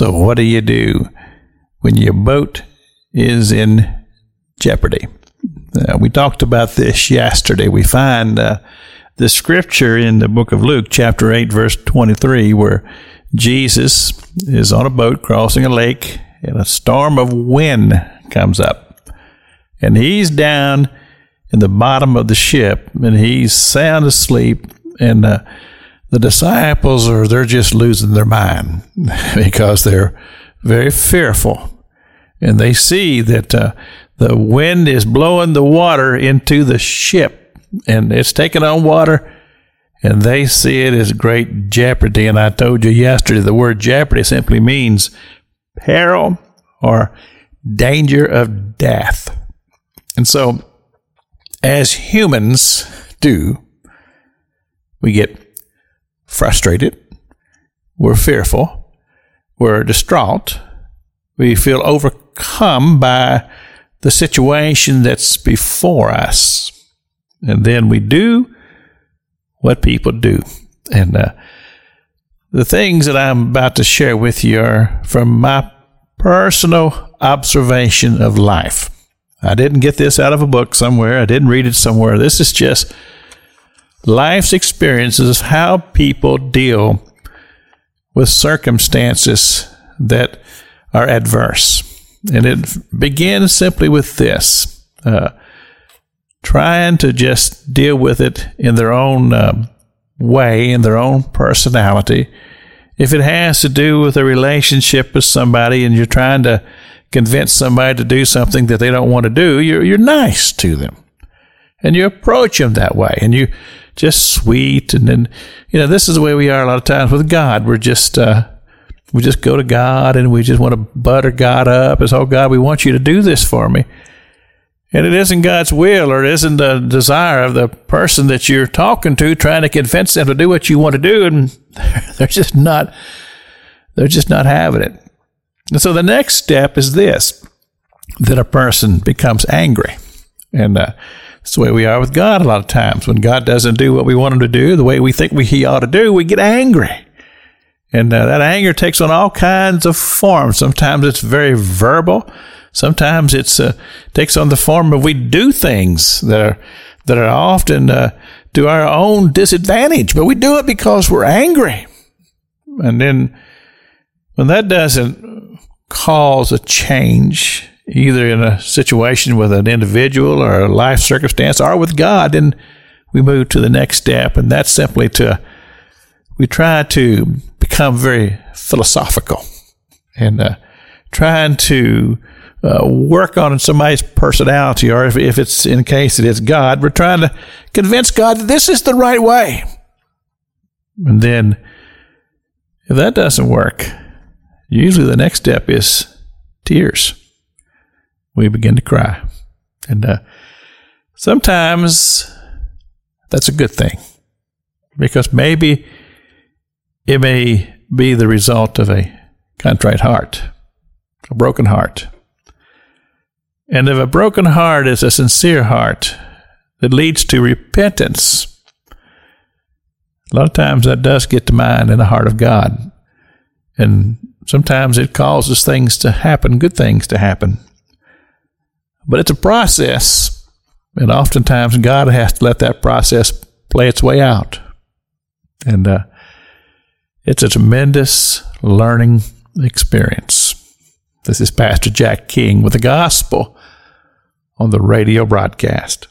So, what do you do when your boat is in jeopardy? Uh, we talked about this yesterday. We find uh, the scripture in the book of Luke, chapter 8, verse 23, where Jesus is on a boat crossing a lake and a storm of wind comes up. And he's down in the bottom of the ship and he's sound asleep. And uh, the disciples are, they're just losing their mind because they're very fearful. And they see that uh, the wind is blowing the water into the ship and it's taking on water and they see it as great jeopardy. And I told you yesterday the word jeopardy simply means peril or danger of death. And so, as humans do, we get frustrated, we're fearful, we're distraught, we feel overcome by the situation that's before us. And then we do what people do. And uh, the things that I'm about to share with you are from my personal observation of life. I didn't get this out of a book somewhere, I didn't read it somewhere. This is just life's experiences, how people deal with circumstances that are adverse. And it begins simply with this uh, trying to just deal with it in their own um, way, in their own personality. If it has to do with a relationship with somebody and you're trying to convince somebody to do something that they don't want to do, you're, you're nice to them. And you approach them that way. And you just sweet. And then, you know, this is the way we are a lot of times with God. We're just, uh, we just go to God and we just want to butter God up as, oh, God, we want you to do this for me. And it isn't God's will or it isn't the desire of the person that you're talking to trying to convince them to do what you want to do. And they're just not, they're just not having it. And so the next step is this, that a person becomes angry. And, uh, that's the way we are with God a lot of times. When God doesn't do what we want him to do, the way we think we, he ought to do, we get angry. And uh, that anger takes on all kinds of forms. Sometimes it's very verbal. Sometimes it's uh, takes on the form of we do things that are that are often uh, to our own disadvantage, but we do it because we're angry. And then when that doesn't cause a change, either in a situation with an individual or a life circumstance or with God, then we move to the next step, and that's simply to we try to become very philosophical and uh, trying to uh, work on somebody's personality, or if, if it's in case it is God, we're trying to convince God that this is the right way. And then, if that doesn't work, usually the next step is tears. We begin to cry. And uh, sometimes that's a good thing because maybe it may be the result of a contrite heart, a broken heart. And if a broken heart is a sincere heart that leads to repentance, a lot of times that does get to mind in the heart of God. And sometimes it causes things to happen, good things to happen. But it's a process. And oftentimes God has to let that process play its way out. And uh, it's a tremendous learning experience. This is Pastor Jack King with the gospel on the radio broadcast.